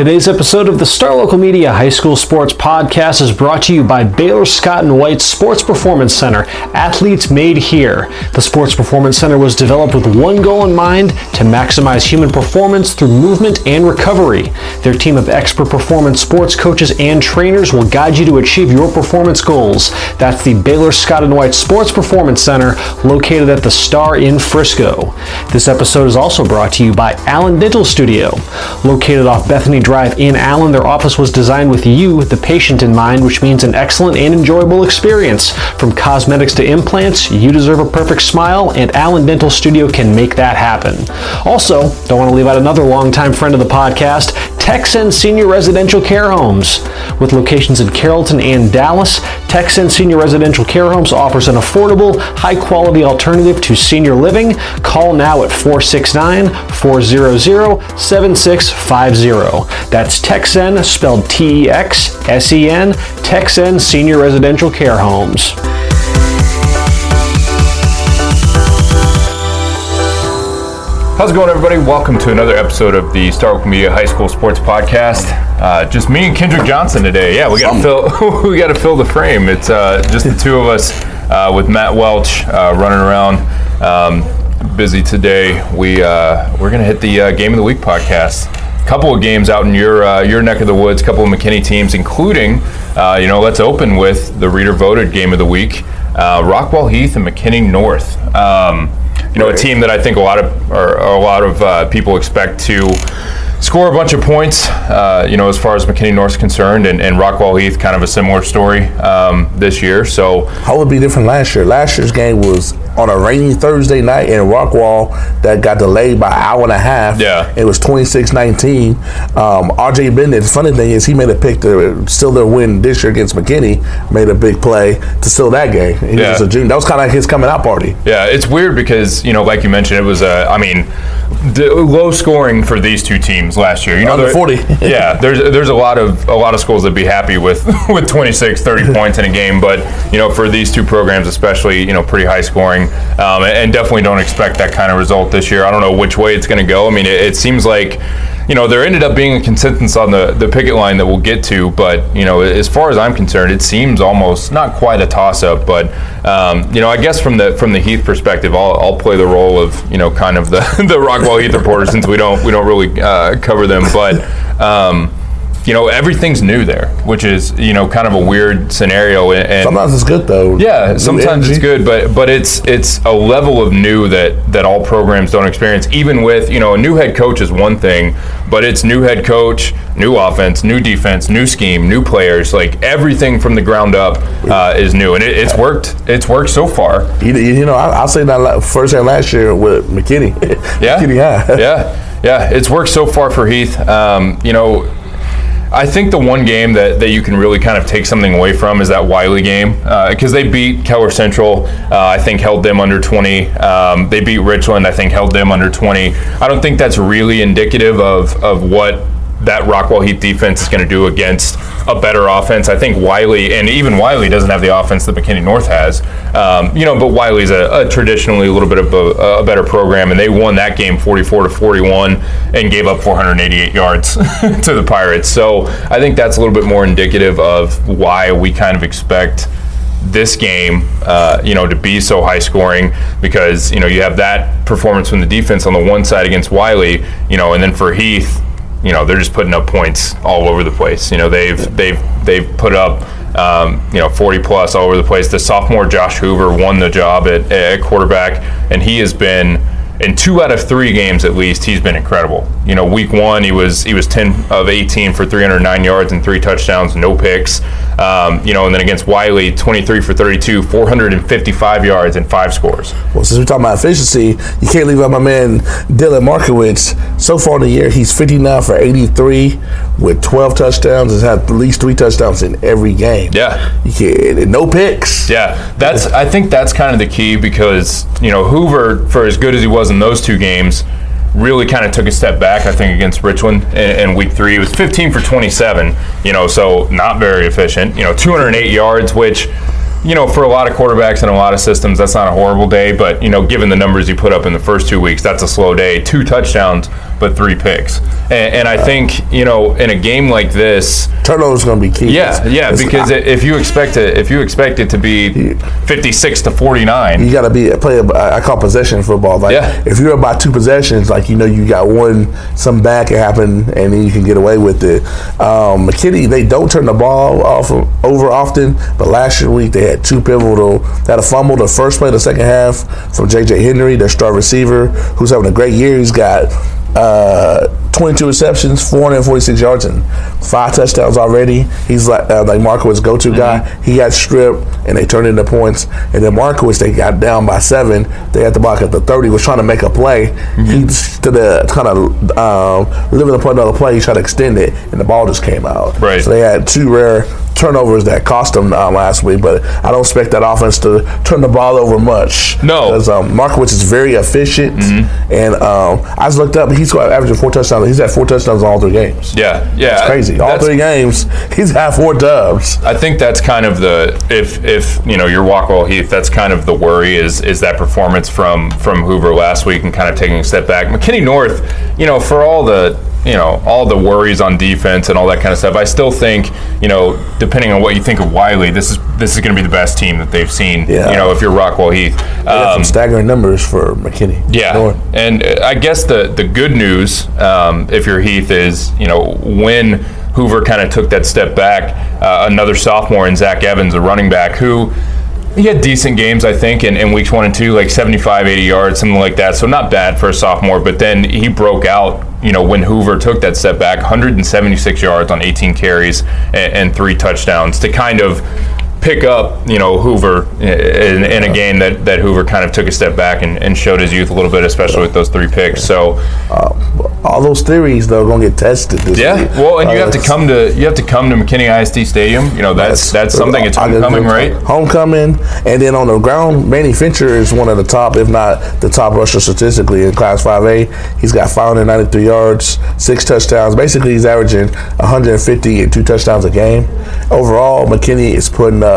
Today's episode of the Star Local Media High School Sports Podcast is brought to you by Baylor Scott and White Sports Performance Center, athletes made here. The Sports Performance Center was developed with one goal in mind to maximize human performance through movement and recovery. Their team of expert performance sports coaches and trainers will guide you to achieve your performance goals. That's the Baylor Scott and White Sports Performance Center located at the Star in Frisco. This episode is also brought to you by Allen Dental Studio, located off Bethany Drive in Allen. Their office was designed with you, the patient, in mind, which means an excellent and enjoyable experience. From cosmetics to implants, you deserve a perfect smile, and Allen Dental Studio can make that happen. Also, don't want to leave out another longtime friend of the podcast, Texsen Senior Residential Care Homes. With locations in Carrollton and Dallas, Texsen Senior Residential Care Homes offers an affordable, high quality alternative to senior living. Call now at 469 400 7650. That's Texsen, spelled T E X S E N, Texsen Senior Residential Care Homes. How's it going, everybody? Welcome to another episode of the Star Local Media High School Sports Podcast. Uh, just me and Kendrick Johnson today. Yeah, we got to fill we got to fill the frame. It's uh, just the two of us uh, with Matt Welch uh, running around. Um, busy today. We uh, we're gonna hit the uh, Game of the Week podcast. Couple of games out in your your neck of the woods. Couple of McKinney teams, including you know. Let's open with the reader voted Game of the Week. Rockwall Heath and McKinney North. Um, you know, a team that I think a lot of or, or a lot of uh, people expect to score a bunch of points. Uh, you know, as far as McKinney North's concerned, and, and Rockwall Heath, kind of a similar story um, this year. So how would it be different last year? Last year's game was on a rainy Thursday night in Rockwall that got delayed by an hour and a half. Yeah, it was 26-19. Um, RJ Bennett. The funny thing is, he made a pick to steal their win this year against McKinney. Made a big play to steal that game. He yeah. was a junior. That was kind of like his coming out party. Yeah, it's weird because you know, like you mentioned, it was a. I mean, low scoring for these two teams last year. You know, under 40. yeah, there's there's a lot of a lot of schools that'd be happy with with 26, 30 points in a game, but you know, for these two programs especially, you know, pretty high scoring, um, and definitely don't expect that kind of result this year. I don't know which way it's going to go. I mean, it, it seems like you know, there ended up being a consensus on the, the picket line that we'll get to, but, you know, as far as I'm concerned, it seems almost not quite a toss up, but, um, you know, I guess from the from the Heath perspective, I'll, I'll play the role of, you know, kind of the, the Rockwall Heath reporter since we don't we don't really uh, cover them, but, um, you know everything's new there, which is you know kind of a weird scenario. And sometimes it's good though. Yeah, sometimes it's good, but but it's it's a level of new that that all programs don't experience. Even with you know a new head coach is one thing, but it's new head coach, new offense, new defense, new scheme, new players. Like everything from the ground up uh, is new, and it, it's worked. It's worked so far. You, you know, I, will say that first and last year with McKinney. Yeah, McKinney High. yeah, yeah. It's worked so far for Heath. Um, you know I think the one game that, that you can really kind of take something away from is that Wylie game because uh, they beat Keller Central. Uh, I think held them under 20. Um, they beat Richland. I think held them under 20. I don't think that's really indicative of of what that Rockwall Heath defense is going to do against a better offense. I think Wylie, and even Wylie doesn't have the offense that McKinney North has, um, you know, but Wylie's a, a traditionally a little bit of a, a, better program, and they won that game 44 to 41 and gave up 488 yards to the Pirates. So I think that's a little bit more indicative of why we kind of expect this game, uh, you know, to be so high scoring because you know you have that performance from the defense on the one side against Wylie, you know, and then for Heath, you know they're just putting up points all over the place. You know they've they've they've put up um, you know 40 plus all over the place. The sophomore Josh Hoover won the job at, at quarterback, and he has been in two out of three games at least he's been incredible. You know week one he was he was 10 of 18 for 309 yards and three touchdowns, no picks. Um, you know, and then against Wylie, 23 for 32, 455 yards and five scores. Well, since we're talking about efficiency, you can't leave out my man Dylan Markowitz. So far in the year, he's 59 for 83 with 12 touchdowns. Has had at least three touchdowns in every game. Yeah. You can't, no picks. Yeah, that's. I think that's kind of the key because you know Hoover, for as good as he was in those two games, really kind of took a step back. I think against Richland in, in week three, it was 15 for 27. You know, so not very efficient. You know, 208 yards, which you know, for a lot of quarterbacks and a lot of systems, that's not a horrible day. But you know, given the numbers you put up in the first two weeks, that's a slow day. Two touchdowns, but three picks. And, and I think you know, in a game like this, turnovers going to be key. Yeah, yeah, it's- because I- if you expect it, if you expect it to be 56 to 49, you got to be play. I call possession football. Like Yeah. if you're about two possessions, like you know you got one, some bad can happen, and then you can get away with it. Um, McKinney, they don't turn the ball off over often, but last year week they had two pivotal. They had a fumble the first play, of the second half from J.J. Henry, their star receiver, who's having a great year. He's got. Uh, 22 receptions, 446 yards, and five touchdowns already. He's like uh, like Markowitz' go-to guy. He got stripped, and they turned into points. And then Markowitz, they got down by seven. They had the block at the 30. Was trying to make a play. He to the kind of um, living to play another play. He tried to extend it, and the ball just came out. Right. So they had two rare turnovers that cost them um, last week. But I don't expect that offense to turn the ball over much. No. because um, Markowitz is very efficient, Mm-hmm. and um, I just looked up. He's averaging four touchdowns. He's had four touchdowns in all three games. yeah, yeah, It's crazy. All three games, he's had four dubs. I think that's kind of the if if you know you're Rockwall Heath, that's kind of the worry is is that performance from from Hoover last week and kind of taking a step back. McKinney North, you know, for all the you know all the worries on defense and all that kind of stuff, I still think you know depending on what you think of Wylie, this is this is going to be the best team that they've seen. Yeah. You know, if you're Rockwall Heath. Um, some staggering numbers for McKinney. Yeah, North. and uh, I guess the the good news, um, if you're Heath, is you know when Hoover kind of took that step back, uh, another sophomore in Zach Evans, a running back who. He had decent games, I think, in, in weeks one and two, like 75, 80 yards, something like that. So not bad for a sophomore. But then he broke out, you know, when Hoover took that step back, 176 yards on 18 carries and, and three touchdowns to kind of pick up, you know, Hoover in, in a game that, that Hoover kind of took a step back and, and showed his youth a little bit, especially with those three picks. So, All those theories though are gonna get tested. This yeah, week. well, and you Uh, have to come to you have to come to McKinney ISD Stadium. You know, that's that's something. It's homecoming, right? Homecoming, and then on the ground, Manny Fincher is one of the top, if not the top rusher statistically in Class 5A. He's got 593 yards, six touchdowns. Basically, he's averaging 150 and two touchdowns a game. Overall, McKinney is putting up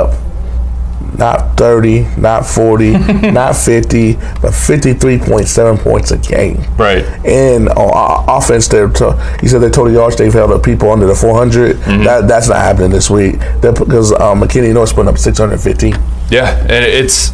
not 30, not 40, not 50, but 53.7 points a game. Right. And on offense, they're to, you said their total yards they've held up people under the 400. Mm-hmm. That that's not happening this week. Because um, McKinney North's putting up 615. Yeah, and it's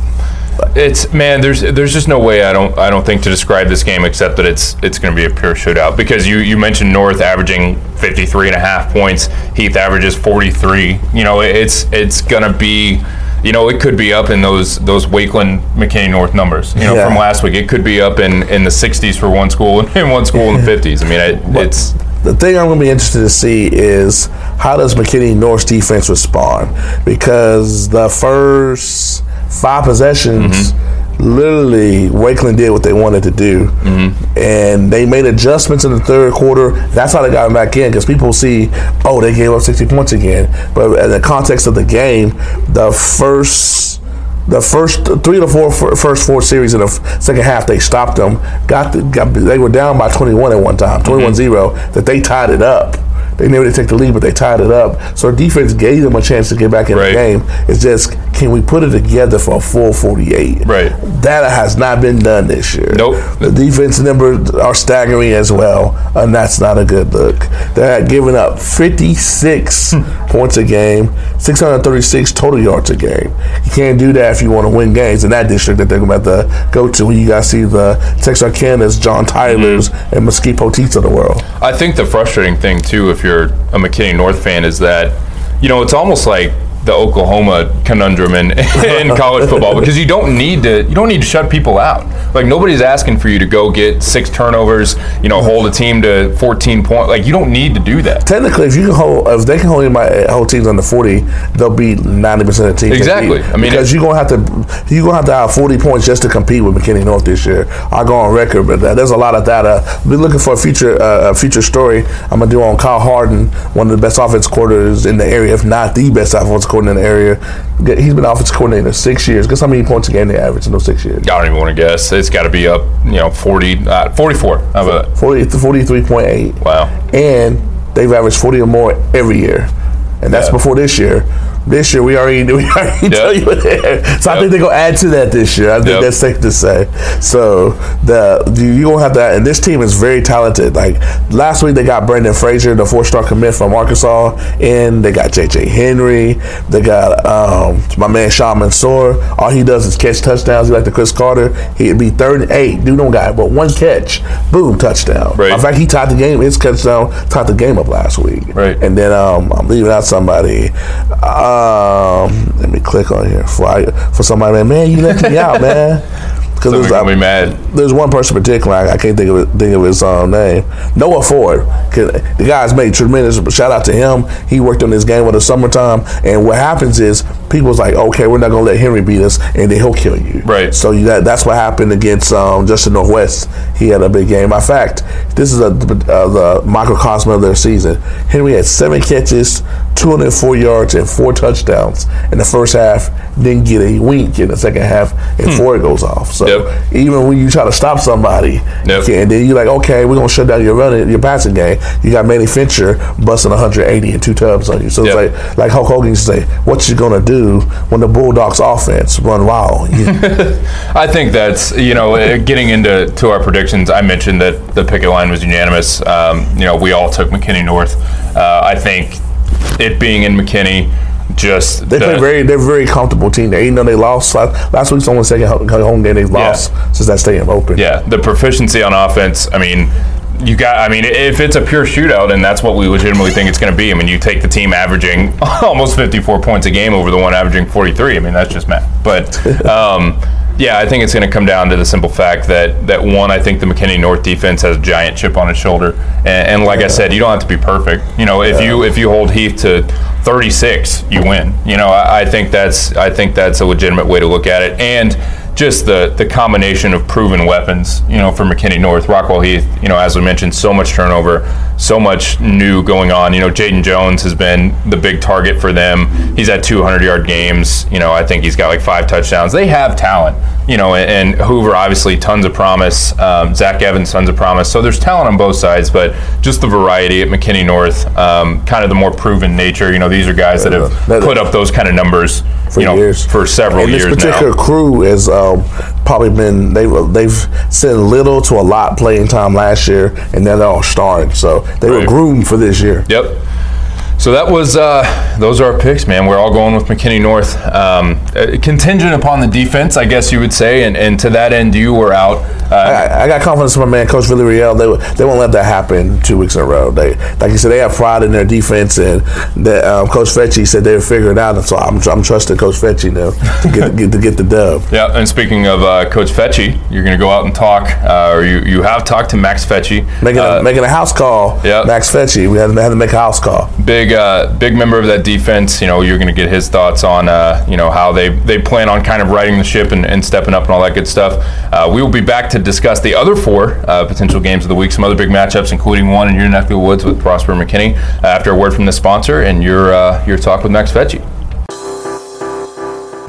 it's man, there's there's just no way I don't I don't think to describe this game except that it's it's going to be a pure shootout because you you mentioned North averaging 53 and a half points, Heath averages 43. You know, it's it's going to be you know, it could be up in those those Wakeland McKinney North numbers. You know, Yeah. from last week, it could be up in, in the 60s for one school and one school in the 50s. I mean, it, it's The thing I'm going to be interested to see is how does McKinney North's defense respond? Because the first five possessions, mm-hmm. literally, Wakeland did what they wanted to do, mm-hmm. and they made adjustments in the third quarter. That's how they got them back in. Because people see, oh, they gave up 60 points again, but in the context of the game, the first the first three to four first four series in the second half they stopped them got, the, got they were down by 21 at one time mm-hmm. 21-0 that they tied it up they never did take the lead but they tied it up. So our defense gave them a chance to get back in Right. the game. It's just can we put it together for a full 48 Right. that has not been done this year. Nope. the defense numbers are staggering as well and that's not a good look. They're giving up 56 hmm. points a game 636 total yards a game. You can't do that if you want to win games in that district that they're about to go to when you guys see the Texas Texarkana's John Tyler's mm-hmm. and Mesquite Poteets of the world. I think the frustrating thing too, if you're a McKinney North fan, is that you know it's almost like the Oklahoma conundrum in, in college football because you don't need to you don't need to shut people out. Like nobody's asking for you to go get six turnovers, you know, hold a team to 14 points. Like you don't need to do that. Technically, if you can hold, if they can hold anybody, hold teams under 40, they'll be 90 percent of the teams. Exactly. I mean, because it- you're gonna have to you're gonna have to have 40 points just to compete with McKinney North this year. I go on record, but that, there's a lot of data. I'll be looking for a future uh, a future story. I'm gonna do on Kyle Harden, one of the best offense quarters in the area, if not the best offense coordinator area. He's been offense coordinator six years. Guess how many points a game they average in those six years? I don't even want to guess. It's got to be up, you know, 40, uh, 44. How about 40 to 43.8. Wow. and they've averaged 40 or more every year. And that's Yeah. before this year. This year we already we already tell you there. So I think they're gonna add to that this year. I think Yep. that's safe to say. So the you gonna have that and this team is very talented. Like last week they got Brandon Frazier, the four star commit from Arkansas, and they got JJ Henry, they got um, my man Sean Mansour. All he does is catch touchdowns. He like the Cris Carter. He'd be third and eight. Dude don't got but one catch. Boom, touchdown. Right. In fact, he tied the game. His touchdown tied the game up last week. Right. And then um, I'm leaving out somebody. Um, let me click on here for I, for somebody. Man, man, you left me out, man. Because there's, gonna be mad. there's one person in particular. I, I can't think of it, think of his um, name. Noah Ford. The guy's made tremendous. Shout out to him. He worked on this game in the summertime. And what happens is people's like, okay, we're not gonna let Henry beat us, and then he'll kill you. Right. So you that, that's what happened against um, Justin Northwest. He had a big game. In fact, this is a, uh, the microcosm of their season. Henry had seven catches, 204 yards, and four touchdowns in the first half. Didn't get a wink in the second half, and before it goes off. So Yep. even when you try to stop somebody, Yep. And then you're like, okay, we're gonna shut down your running, your passing game. You got Manny Fincher busting 180 and two tubs on you. So Yep. it's like, like Hulk Hogan used to say, what you gonna do when the Bulldogs offense run wild? You- I think that's you know uh, getting into to our predictions. I mentioned that the picket line was unanimous. Um, you know, we all took McKinney North. Uh, I think it being in McKinney, just They the- play very. They're very comfortable team. They even though they lost last, last week's only second home game they've lost since that stadium opened. Yeah, the proficiency on offense. I mean, you got. I mean, if it's a pure shootout, and that's what we legitimately think it's going to be. I mean, you take the team averaging almost 54 points a game over the one averaging 43. I mean, that's just math. But um, yeah, I think it's going to come down to the simple fact that that one, I think the McKinney North defense has a giant chip on its shoulder, and, and like I said, you don't have to be perfect. You know, if you if you hold Heath to 36, you win. You know, I, I think that's I think that's a legitimate way to look at it, and just the the combination of proven weapons, you know, for McKinney North, Rockwall Heath, you know, as we mentioned, so much turnover, so much new going on. You know, Jaden Jones has been the big target for them. He's had 200 yard games. You know, I think he's got like five touchdowns. They have talent, you know, and, and Hoover obviously tons of promise. Um, Zach Evans tons of promise. So there's talent on both sides, but just the variety at McKinney North, um, kind of the more proven nature. You know, these are guys that have put up those kind of numbers, For you know, years. for several and years this particular now. crew has um, probably been they they've sent little to a lot playing time last year, and now they're all starting. So they were groomed for this year. Yep. So that was uh, those are our picks, man. We're all going with McKinney North. Um, uh, contingent upon the defense, I guess you would say, and, and to that end, you were out. Uh, I, I got confidence in my man, Coach Villarreal. They they won't let that happen two weeks in a row. They like you said, they have pride in their defense, and that um, Coach Fetchy said they would figure it out. And so I'm, I'm trusting Coach Fetchy now to get, get to get the dub. yeah, and speaking of uh, Coach Fetchy, you're going to go out and talk, uh, or you, you have talked to Max Fetchy, Making uh, a, making a house call. Yeah, Max Fetchy. We had, to- had to make a house call. big uh, big member of that defense. You know, you're going to get his thoughts on uh, you know how they they plan on kind of riding the ship and, and stepping up and all that good stuff. Uh, we will be back to discuss the other four uh, potential games of the week, some other big matchups, including one in your neck of the woods with Prosper McKinney. Uh, after a word from the sponsor and your uh, your talk with Max Fetchy.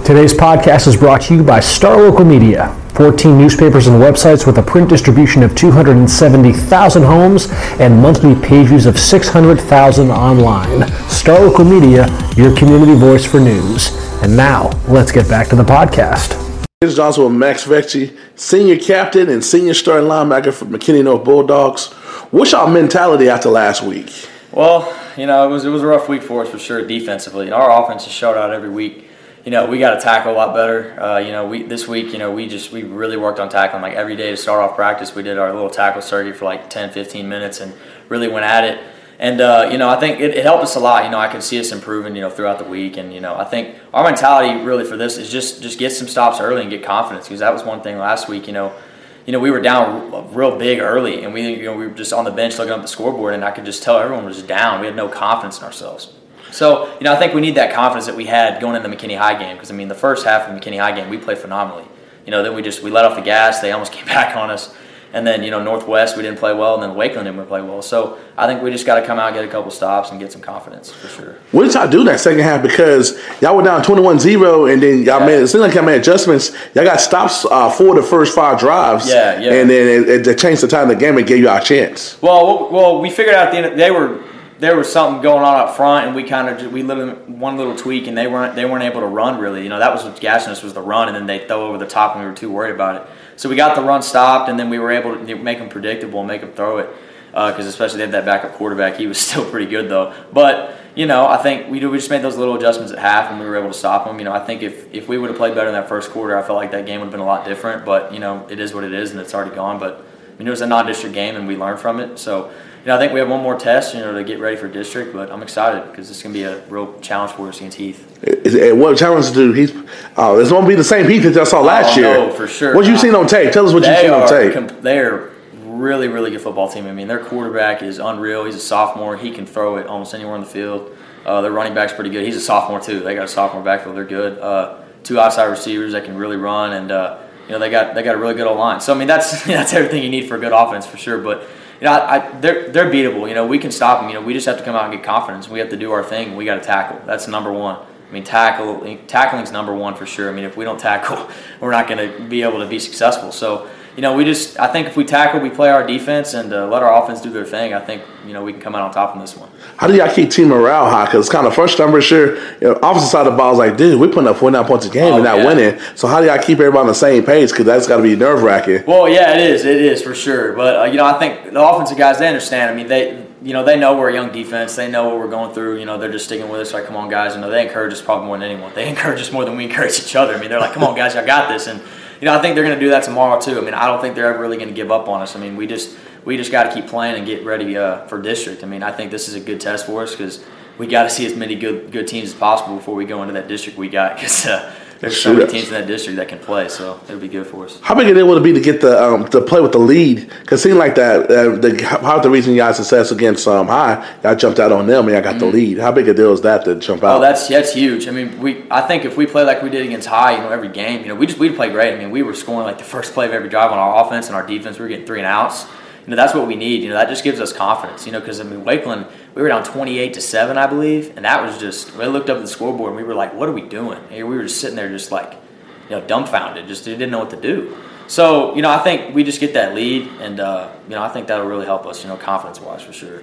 Today's podcast is brought to you by Star Local Media. 14 newspapers and websites with a print distribution of 270,000 homes and monthly page views of 600,000 online. Star Local Media, your community voice for news. And now, let's get back to the podcast. This is Johnson with Max Vecchi, senior captain and senior starting linebacker for McKinney North Bulldogs. What's our mentality after last week? Well, you know, it was it was a rough week for us for sure defensively. Our offense is showed out every week. You know, we got to tackle a lot better. Uh, you know, we this week, you know, we just we really worked on tackling like every day to start off practice. We did our little tackle circuit for like 10, 15 minutes and really went at it. And uh, you know, I think it, it, helped us a lot. You know, I could see us improving. You know, throughout the week, and you know, I think our mentality really for this is just just get some stops early and get confidence because that was one thing last week. You know, you know, we were down real big early, and we you know we were just on the bench looking up the scoreboard, and I could just tell everyone was down. We had no confidence in ourselves. So, you know, I think we need that confidence that we had going into the McKinney High game because I mean, the first half of the McKinney High game we played phenomenally. You know, then we just we let off the gas. They almost came back on us. And then you know Northwest we didn't play well, and then Wakeland didn't play well. So I think we just got to come out, get a couple stops, and get some confidence for sure. What did y'all do that second half? Because y'all were down 21-0, and then y'all yeah. made it seemed like y'all made adjustments. Y'all got stops uh, for the first five drives. Yeah, yeah. And then it, it changed the time of the game and gave you a chance. Well, well, we figured out at the end they were there was something going on up front, and we kind of we lived one little tweak, and they weren't they weren't able to run really. You know that was what gassing us was the run, and then they throw over the top, and we were too worried about it. So we got the run stopped, and then we were able to make them predictable and make them throw it. Because uh, especially they had that backup quarterback, he was still pretty good though. But you know, I think we we just made those little adjustments at half, and we were able to stop them. You know, I think if if we would have played better in that first quarter, I felt like that game would have been a lot different. But you know, it is what it is, and it's already gone. But I mean, it was a non-district game, and we learned from it. So you know, I think we have one more test, you know, to get ready for district. But I'm excited because it's going to be a real challenge for us against Heath. Is, what challenge do Heath? Oh, it's going to be the same Heath that I saw last oh, year. No, for sure. What you seen on tape? Tell us what you seen on tape. Comp- they're really, really good football team. I mean, their quarterback is unreal. He's a sophomore. He can throw it almost anywhere on the field. Uh, their running back's pretty good. He's a sophomore too. They got a sophomore backfield. They're good. Uh, two outside receivers that can really run, and uh, you know they got they got a really good old line. So I mean that's that's everything you need for a good offense for sure. But you know, I, I, they're they're beatable. You know, we can stop them. You know, we just have to come out and get confidence. We have to do our thing. We got to tackle. That's number one. I mean, tackle tackling's number one for sure. I mean, if we don't tackle, we're not going to be able to be successful. So you know, we just I think if we tackle, we play our defense and uh, let our offense do their thing. I think you know we can come out on top in this one. How do y'all keep team morale high? Because it's kind of frustrating for sure. You know, opposite side of the ball is like, dude, we're putting up 49 points a game oh, and not yeah. winning. So how do y'all keep everybody on the same page? Because that's got to be nerve wracking. Well, yeah, it is. It is for sure. But uh, you know, I think the offensive guys they understand. I mean, they you know, they know we're a young defense. They know what we're going through. You know, they're just sticking with us. Like, come on, guys. You know, they encourage us probably more than anyone. They encourage us more than we encourage each other. I mean, they're like, come on, guys, y'all got this. And you know, I think they're going to do that tomorrow too. I mean, I don't think they're ever really going to give up on us. I mean, we just we just got to keep playing and get ready uh, for district. I mean, I think this is a good test for us because we got to see as many good good teams as possible before we go into that district we got because. Uh, there's so many teams in that district that can play, so it'll be good for us. How big a deal would it be to get the um, to play with the lead? Because it seemed like that uh, the how the reason y'all success against um, High, y'all jumped out on them and y'all got mm-hmm. the lead. How big a deal is that to jump out? Oh, that's that's huge. I mean, we I think if we play like we did against High, you know, every game, you know, we just we'd play great. I mean, we were scoring like the first play of every drive on our offense and our defense. We were getting three and outs you know, that's what we need. You know, that just gives us confidence. You know, because I mean, Wakeland, we were down 28 to seven, I believe, and that was just. We looked up at the scoreboard and we were like, "What are we doing?" And we were just sitting there, just like, you know, dumbfounded, just didn't know what to do. So, you know, I think we just get that lead, and uh, you know, I think that'll really help us, you know, confidence wise for sure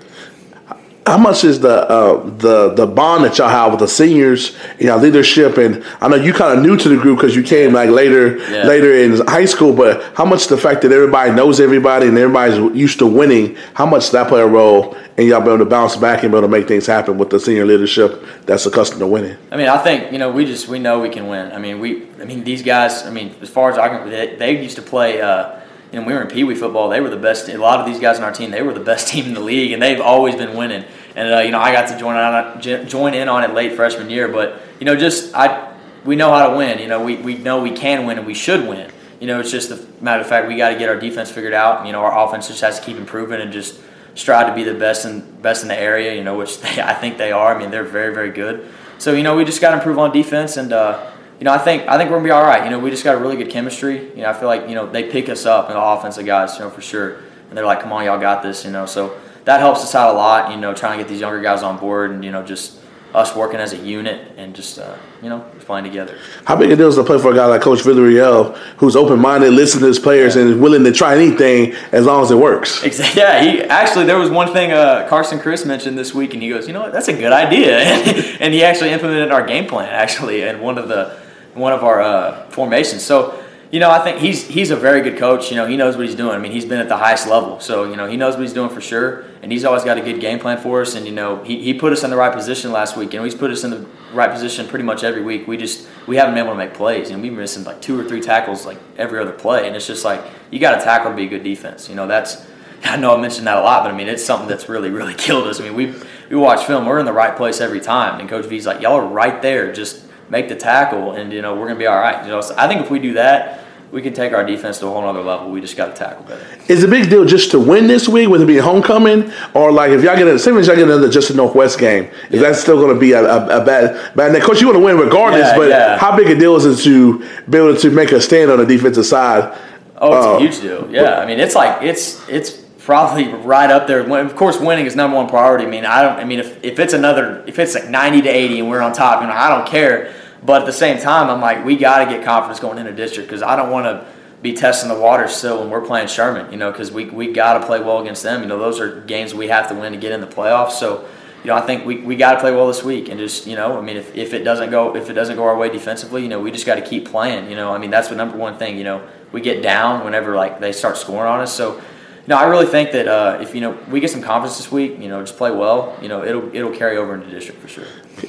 how much is the uh, the the bond that y'all have with the seniors, you know, leadership? And I know you kind of new to the group because you came like later yeah. later in high school. But how much the fact that everybody knows everybody and everybody's used to winning, how much does that play a role in y'all being able to bounce back and be able to make things happen with the senior leadership that's accustomed to winning? I mean, I think you know we just we know we can win. I mean, we I mean these guys. I mean, as far as I can, they, they used to play. Uh, know, we were in Pee Wee football. They were the best. A lot of these guys on our team, they were the best team in the league, and they've always been winning. And uh, you know, I got to join on join in on it late freshman year, but you know, just I we know how to win. You know, we, we know we can win and we should win. You know, it's just a matter of fact we got to get our defense figured out. You know, our offense just has to keep improving and just strive to be the best in best in the area. You know, which they, I think they are. I mean, they're very very good. So you know, we just got to improve on defense and. Uh, you know, I think I think we're gonna be all right. You know, we just got a really good chemistry. You know, I feel like you know they pick us up, and the offensive guys, you know, for sure. And they're like, "Come on, y'all got this." You know, so that helps us out a lot. You know, trying to get these younger guys on board, and you know, just us working as a unit and just uh, you know playing together. How big a deal is to play for a guy like Coach Villarreal, who's open minded, listens to his players, yeah. and is willing to try anything as long as it works? Exactly. Yeah. He actually there was one thing uh, Carson Chris mentioned this week, and he goes, you know what, that's a good idea, and he actually implemented our game plan actually and one of the one of our uh, formations. So you know, I think he's he's a very good coach. You know, he knows what he's doing. I mean, he's been at the highest level, so you know he knows what he's doing for sure. And he's always got a good game plan for us. And you know, he, he put us in the right position last week. Know, he's put us in the right position pretty much every week. We just we haven't been able to make plays. You know, we've been missing like two or three tackles like every other play. And it's just like you got to tackle to be a good defense. You know, that's I know I mentioned that a lot, but I mean it's something that's really really killed us. I mean we we watch film, we're in the right place every time, and Coach V's like, y'all are right there, just make the tackle, and you know we're gonna be all right. You know, so I think if we do that, we can take our defense to a whole other level. We just got to tackle better. Is it a big deal just to win this week, whether it be homecoming or like if y'all get a same as y'all get another just a Northwest game, is yeah. that still going to be a, a, a, bad bad? Of course, you want to win regardless, yeah, but yeah. how big a deal is it to be able to make a stand on the defensive side? Oh, it's uh, a huge deal. Yeah, I mean, it's like it's it's probably right up there. Of course, winning is number one priority. I mean, I don't. I mean, if, if it's another, if it's like ninety to eighty and we're on top, you know, I don't care. But at the same time, I'm like, we got to get confidence going into district because I don't want to be testing the water still when we're playing Sherman, you know, because we, we got to play well against them. You know, those are games we have to win to get in the playoffs. So, you know, I think we, we got to play well this week and just, you know, I mean, if, if it doesn't go if it doesn't go our way defensively, you know, we just got to keep playing. You know, I mean, that's the number one thing. You know, we get down whenever like they start scoring on us. So, no, I really think that uh, if you know we get some confidence this week, you know, just play well, you know, it'll it'll carry over into district for sure.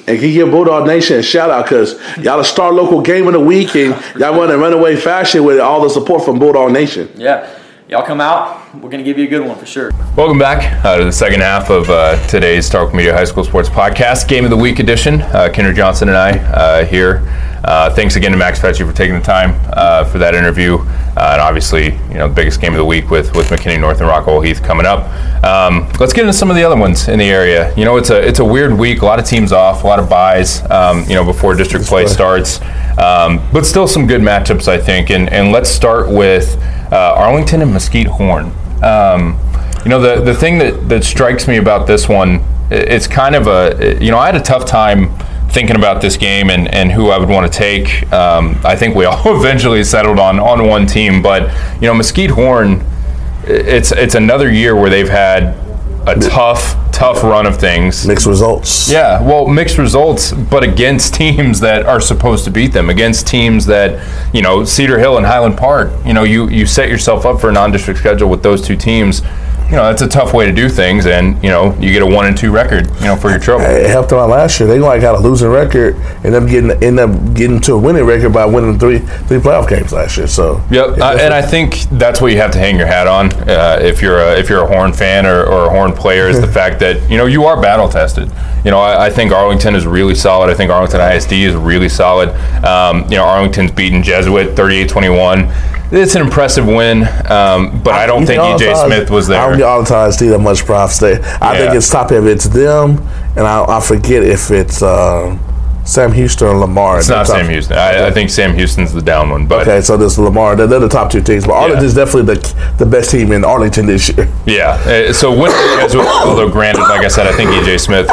And can you give Bulldog Nation a shout out because y'all a star local game of the week and y'all won in runaway fashion with all the support from Bulldog Nation. Yeah, y'all come out. We're gonna give you a good one for sure. Welcome back uh, to the second half of uh, today's Star Media High School Sports Podcast, Game of the Week edition. Uh, Kendra Johnson and I uh, here. Uh, thanks again to Max Fetchy for taking the time uh, for that interview. Uh, and obviously, you know, the biggest game of the week with, with McKinney North and Rockwall Heath coming up. Um, let's get into some of the other ones in the area. You know, it's a it's a weird week. A lot of teams off, a lot of buys. Um, you know, before district play starts, um, but still some good matchups, I think. And and let's start with uh, Arlington and Mesquite Horn. Um, you know, the the thing that that strikes me about this one, it's kind of a you know, I had a tough time thinking about this game and, and who I would want to take, um, I think we all eventually settled on on one team. But you know, Mesquite Horn, it's it's another year where they've had a tough tough run of things. Mixed results. Yeah, well, mixed results, but against teams that are supposed to beat them, against teams that, you know, Cedar Hill and Highland Park. You know, you you set yourself up for a non-district schedule with those two teams you know that's a tough way to do things, and you know you get a one and two record, you know, for your trouble. It helped them out last year. They like got a losing record, and them getting end up getting to a winning record by winning three three playoff games last year. So yep, uh, and I think that's what you have to hang your hat on uh, if you're a if you're a Horn fan or, or a Horn player is the fact that you know you are battle tested. You know, I, I, think Arlington is really solid. I think Arlington ISD is really solid. Um, you know, Arlington's beaten Jesuit 38-21 it's an impressive win, um, but I, I don't think EJ Smith was there. I don't get all the time see that much props there. I yeah. think it's top of it's them, and I, I forget if it's. Uh, Sam Houston or Lamar. It's not Sam Houston. I, I, think Sam Houston's the down one. But okay, so this Lamar. They're, they're the top two teams, but Arlington is definitely the the best team in Arlington this year. Yeah. Uh, so when, although granted, like I said, I think EJ Smith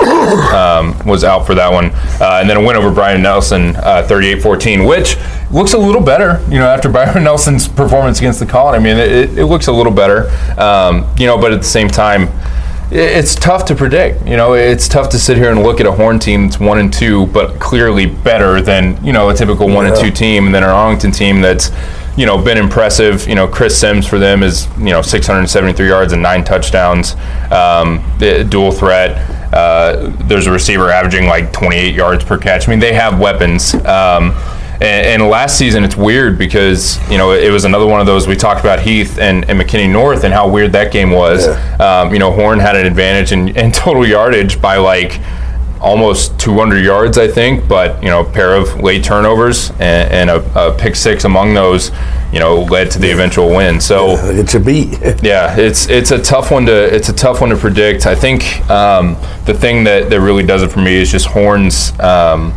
um, was out for that one, uh, and then a win over Byron Nelson, uh, 38-14, which looks a little better. You know, after Byron Nelson's performance against the Colony, I mean, it, it looks a little better. Um, you know, but at the same time it's tough to predict. You know, it's tough to sit here and look at a Horn team that's one and two, but clearly better than you know a typical one yeah. and two team, and then an Arlington team that's you know been impressive. You know, Chris Sims for them is you know 673 yards and nine touchdowns, um, dual threat. Uh, there's a receiver averaging like 28 yards per catch. I mean, they have weapons. Um, and, and, last season, it's weird because you know it was another one of those we talked about Heath and, and McKinney North and how weird that game was. Yeah. Um, you know, Horn had an advantage in, in total yardage by like almost 200 yards, I think. But you know, a pair of late turnovers and, and a, a, pick six among those, you know, led to the eventual win. So yeah, it's a beat. yeah, it's it's a tough one to it's a tough one to predict. I think um, the thing that that really does it for me is just Horns. Um,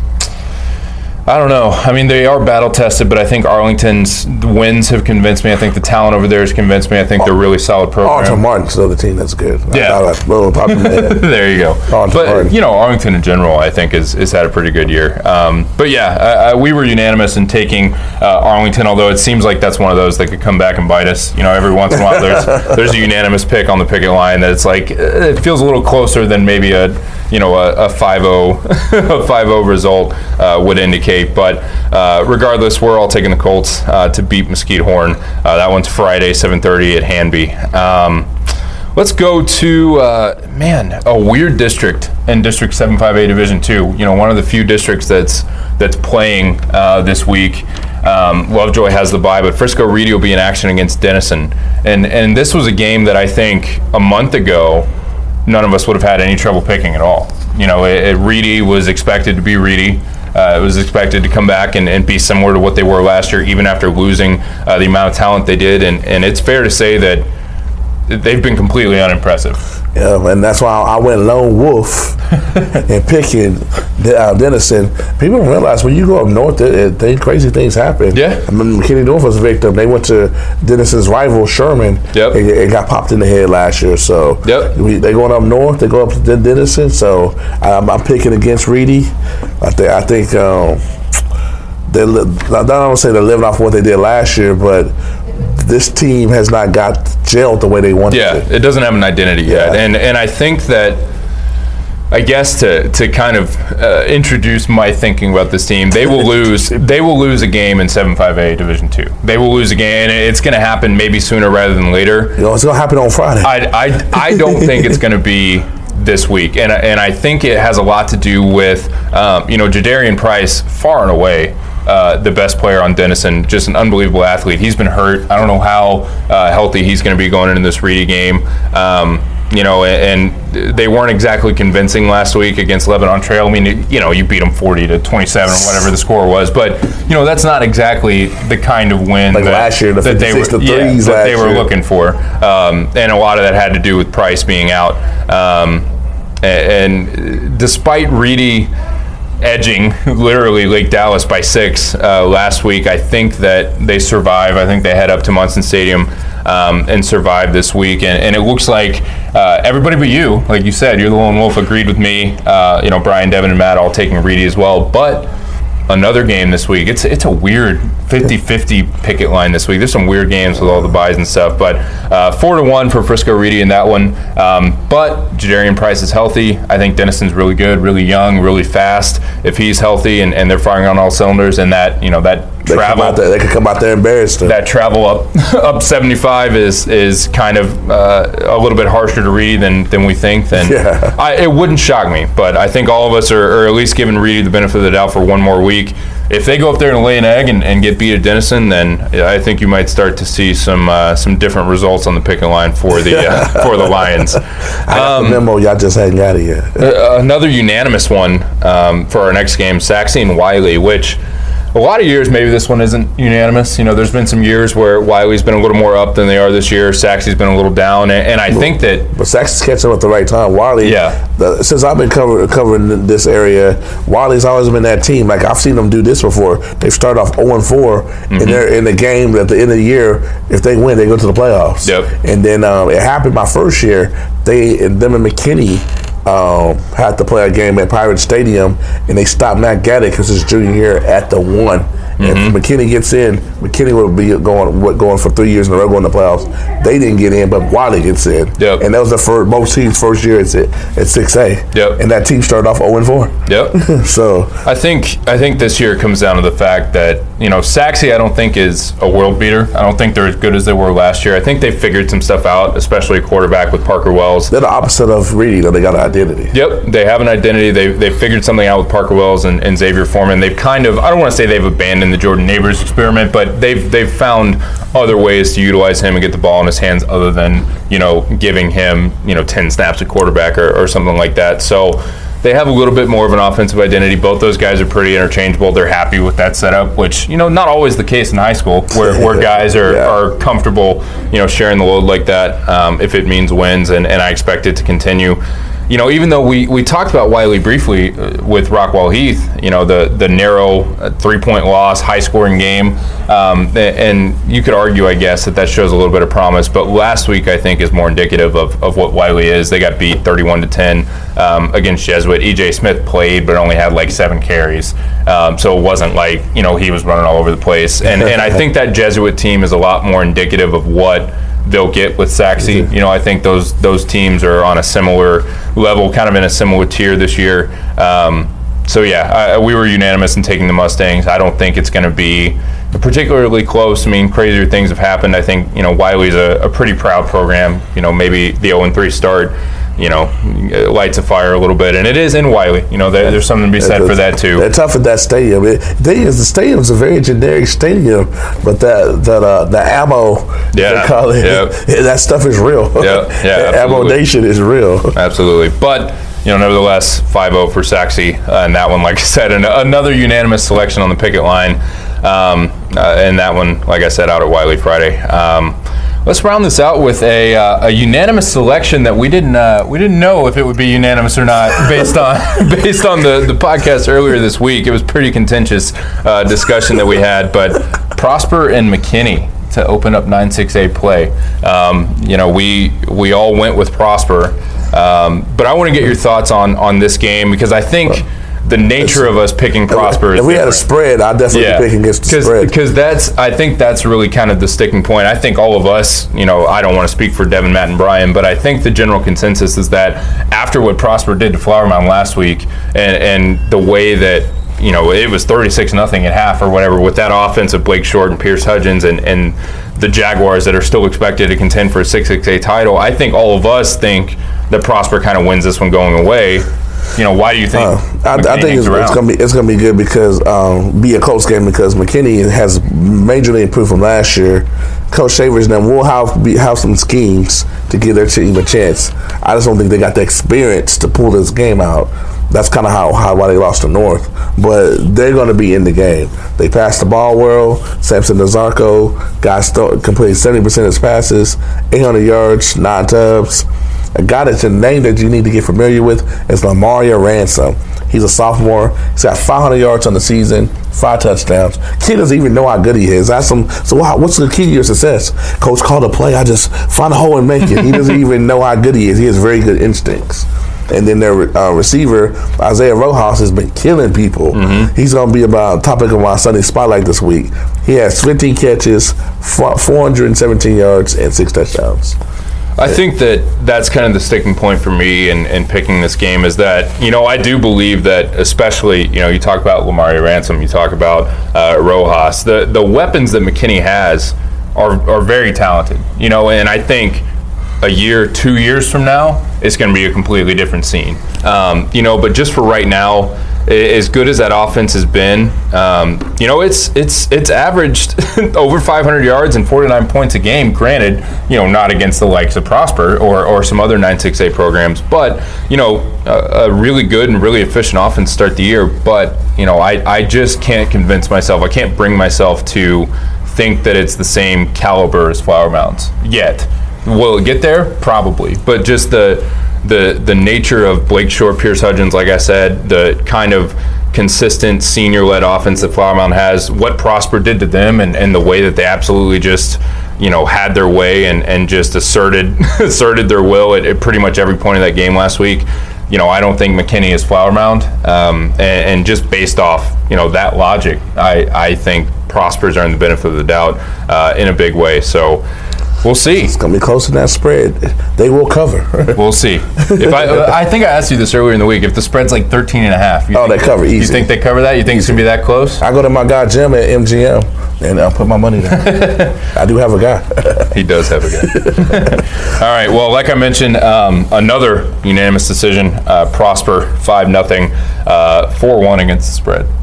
I don't know. I mean, they are battle tested, but I think Arlington's wins have convinced me. I think the talent over there has convinced me. I think they're really solid program. Arlington Martin's another team that's good. Yeah, there you go. Arlington but Martin. you know, Arlington in general, I think, is is had a pretty good year. Um, but yeah, I, I, we were unanimous in taking uh, Arlington. Although it seems like that's one of those that could come back and bite us. You know, every once in a while, there's there's a unanimous pick on the picket line that it's like uh, it feels a little closer than maybe a you know a, a 5-0 a 5-0 result uh, would indicate. But uh, regardless, we're all taking the Colts uh, to beat Mesquite Horn. Uh, that one's Friday, 7:30 at Hanby. Um, Let's go to uh, man a weird district in District 758 Division Two. You know, one of the few districts that's that's playing uh, this week. Um, Lovejoy has the bye, but Frisco Reedy will be in action against Denison, and and this was a game that I think a month ago none of us would have had any trouble picking at all. You know, it, it Reedy was expected to be Reedy. Uh, it was expected to come back and, and, be similar to what they were last year, even after losing uh, the amount of talent they did. And, and it's fair to say that they've been completely unimpressive. Yeah, and that's why I went lone wolf and picking uh, Denison. People don't realize when you go up north, they, crazy things happen. Yeah, I mean, McKinney North was a victim. They went to Denison's rival Sherman. Yep, and, and got popped in the head last year. So yep, they going up north. They go up to Denison. So I'm, I'm picking against Reedy. I think I think. Um, they, I don't say they're living off what they did last year, but this team has not got gelled the way they wanted. Yeah, to. it doesn't have an identity yet, and and I think that. I guess to, to kind of uh, introduce my thinking about this team, they will lose. they will lose a game in seven five A Division Two. They will lose a game, and it's going to happen maybe sooner rather than later. You know, it's going to happen on Friday. I, I, I don't think it's going to be this week, and and I think it has a lot to do with um, you know Jadarian Price far and away uh, the best player on Denison, just an unbelievable athlete. He's been hurt. I don't know how uh, healthy he's going to be going into this Reedy game. Um, you know, and they weren't exactly convincing last week against Lebanon Trail. I mean, you know, you beat them 40 to 27 or whatever the score was, but you know, that's not exactly the kind of win like that, last year, the that they were, yeah, that they were year. looking for. Um, and a lot of that had to do with Price being out. Um, and, and despite Reedy edging literally Lake Dallas by six uh, last week. I think that they survive. I think they head up to Munson Stadium um, and survive this week. And, and it looks like uh, everybody but you, like you said, you're the lone wolf, agreed with me. Uh, you know, Brian, Devin, and Matt all taking Reedy as well. But another game this week. It's it's a weird 50-50 picket line this week. There's some weird games with all the buys and stuff, but uh, four to one for Frisco Reedy in that one. Um, but Jadarian Price is healthy. I think Denison's really good, really young, really fast. If he's healthy and, and they're firing on all cylinders, and that you know that they travel there, they could come out there embarrassed. That travel up up 75 is is kind of uh, a little bit harsher to read than than we think. Then yeah. I, it wouldn't shock me, but I think all of us are, are at least giving Reedy the benefit of the doubt for one more week if they go up there and lay an egg and, and get beat at Denison, then I think you might start to see some uh, some different results on the picking line for the uh, for the Lions. I um, the memo, y'all just hadn't got it yet. Uh, another unanimous one um, for our next game, Sachse and Wylie, which a lot of years maybe this one isn't unanimous. You know, there's been some years where Wylie's been a little more up than they are this year. Sachse's been a little down, and, and I think that. But Sachse's catching up at the right time. Wylie, yeah. The, since I've been cover, covering this area, Wylie's always been that team. Like I've seen them do this before. They've started off 0 and 4, mm-hmm. and they're in the game at the end of the year. If they win, they go to the playoffs. Yep. And then um, it happened my first year. They and them and McKinney um, had to play a game at Pirate Stadium, and they stopped Matt Gaddick because his junior year at the one. Mm-hmm. If McKinney gets in, McKinney will be going what, going for three years in a row going to playoffs. They didn't get in, but Wylie gets in. Yep. And that was the first most teams' first year at at six A. Yep. And that team started off zero and four. Yep. so I think I think this year comes down to the fact that you know Sachse I don't think is a world beater. I don't think they're as good as they were last year. I think they figured some stuff out, especially a quarterback with Parker Wells. They're the opposite of Reedy, though. They got an identity. Yep. They have an identity. They they figured something out with Parker Wells and, and Xavier Foreman. They've kind of I don't want to say they've abandoned the Jordan Neighbors experiment, but they've they've found other ways to utilize him and get the ball in his hands other than you know giving him you know ten snaps at quarterback or, or something like that. So they have a little bit more of an offensive identity. Both those guys are pretty interchangeable. They're happy with that setup, which you know not always the case in high school, where, where guys are, yeah. are comfortable, you know, sharing the load like that um, if it means wins, and, and I expect it to continue you know, even though we, we talked about Wylie briefly uh, with Rockwall Heath, you know, the the narrow uh, three point loss, high scoring game, um, and you could argue, I guess, that that shows a little bit of promise. But last week, I think, is more indicative of, of what Wylie is. They got beat 31 to 10 um, against Jesuit. EJ Smith played, but only had like seven carries, um, so it wasn't like you know he was running all over the place. And and I think that Jesuit team is a lot more indicative of what they'll get with Sachse. You know, I think those those teams are on a similar level, kind of in a similar tier this year. Um, so yeah, uh, we were unanimous in taking the Mustangs. I don't think it's going to be particularly close. I mean, crazier things have happened. I think you know Wylie's a, a pretty proud program. You know, maybe the 0 3 start you know, lights a fire a little bit. And it is in Wylie. You know, there, there's something to be said for that too. They're tough at that stadium. It, thing is, the stadium's a very generic stadium, but that that uh, the ammo, yeah, it, yep. that stuff is real. Yeah, yeah, ammo nation is real. Absolutely, but. You know, nevertheless, 5-0 for Sachse, uh, and that one, like I said, an, another unanimous selection on the picket line, um, uh, and that one, like I said, out at Wylie Friday. Um, Let's round this out with a, uh, a unanimous selection that we didn't uh, we didn't know if it would be unanimous or not based on based on the, the podcast earlier this week. It was pretty contentious uh, discussion that we had, but Prosper and McKinney to open up 9-6A play. Um, you know, we we all went with Prosper, um, but I want to get your thoughts on on this game because I think the nature of us picking Prosper. If we had a spread, I'd definitely yeah. pick against the Cause, spread. Because that's, I think that's really kind of the sticking point. I think all of us, you know, I don't want to speak for Devin, Matt, and Brian, but I think the general consensus is that after what Prosper did to Flower Mound last week, and, and the way that you know, it was 36 nothing at half or whatever with that offense of Blake Short and Pierce Hudgens and, and the Jaguars that are still expected to contend for a 6-6A title. I think all of us think that Prosper kind of wins this one going away you know, why do you think? Uh, I, I, think it's, it's, gonna be it's gonna be good because um, be a close game because McKinney has majorly improved from last year. Coach Shavers and them will have be, have some schemes to give their team a chance. I just don't think they got the experience to pull this game out. That's kind of how, how why they lost to North, but they're going to be in the game. They passed the ball well. Samson Nazarko got st- completed seventy percent of his passes, eight hundred yards, nine tubs. A guy that's a name that you need to get familiar with is Lamaria Ransom. He's a sophomore. He's got 500 yards on the season, five touchdowns. Kid doesn't even know how good he is. Ask him, so what's the key to your success? Coach called a play. I just find a hole and make it. He doesn't even know how good he is. He has very good instincts. And then their uh, receiver, Isaiah Rojas, has been killing people. Mm-hmm. He's going to be about topic of my Sunday spotlight this week. He has 15 catches, 417 yards, and six touchdowns. I think that that's kind of the sticking point for me in, in picking this game is that, you know, I do believe that, especially, you know, you talk about Lamari Ransom, you talk about uh, Rojas, the, the weapons that McKinney has are, are very talented, you know, and I think a year, two years from now, it's going to be a completely different scene. Um, you know, but just for right now, as good as that offense has been, um, you know, it's it's it's averaged over 500 yards and 49 points a game. Granted, you know, not against the likes of Prosper or, or some other 9-6A programs, but you know, a, a, really good and really efficient offense start the year. But you know, I I just can't convince myself. I can't bring myself to think that it's the same caliber as Flower Mounds yet. Will it get there? Probably, but just the the the nature of Blake Short, Pierce Hudgens, like I said, the kind of consistent senior led offense that Flower Mound has, what Prosper did to them, and, and the way that they absolutely just you know had their way and, and just asserted asserted their will at, at pretty much every point of that game last week. You know, I don't think McKinney is Flower Mound, um, and, and, just based off you know that logic, I I think Prosper's earned the benefit of the doubt uh, in a big way. So. We'll see. It's gonna be close to that spread. They will cover. we'll see. If I, I think I asked you this earlier in the week. If the spread's like 13 and a half, oh, they cover easy. You think they cover that? You think easy. it's gonna be that close? I go to my guy Jim at MGM and I'll put my money there. I do have a guy. he does have a guy. All right. Well, like I mentioned, um, another unanimous decision. Uh, Prosper five nothing, uh, four one against the spread.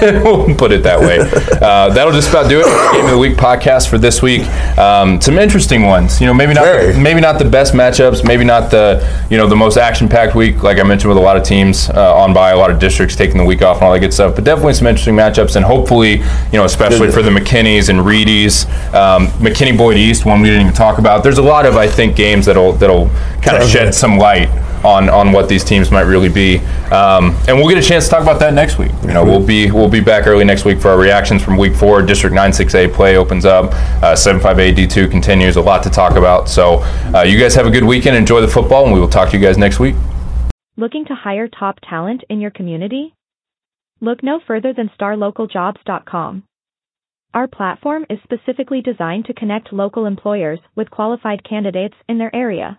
We'll put it that way. Uh, that'll just about do it. Game of the week podcast for this week. Um, some interesting ones. You know, maybe not the, maybe not the best matchups. Maybe not the you know the most action packed week. Like I mentioned, with a lot of teams uh, on bye, a lot of districts taking the week off and all that good stuff. But definitely some interesting matchups, and hopefully, you know, especially for the McKinneys and Reedies, um, McKinney Boyd East, one we didn't even talk about. There's a lot of I think games that'll that'll kind of shed some light on on what these teams might really be. Um, and we'll get a chance to talk about that next week. You know, we'll be we'll be back early next week for our reactions from Week Four. District 9-6A play opens up. Uh, 75A D2 continues. A lot to talk about. So uh, you guys have a good weekend. Enjoy the football, and we will talk to you guys next week. Looking to hire top talent in your community? Look no further than StarLocalJobs.com. Our platform is specifically designed to connect local employers with qualified candidates in their area.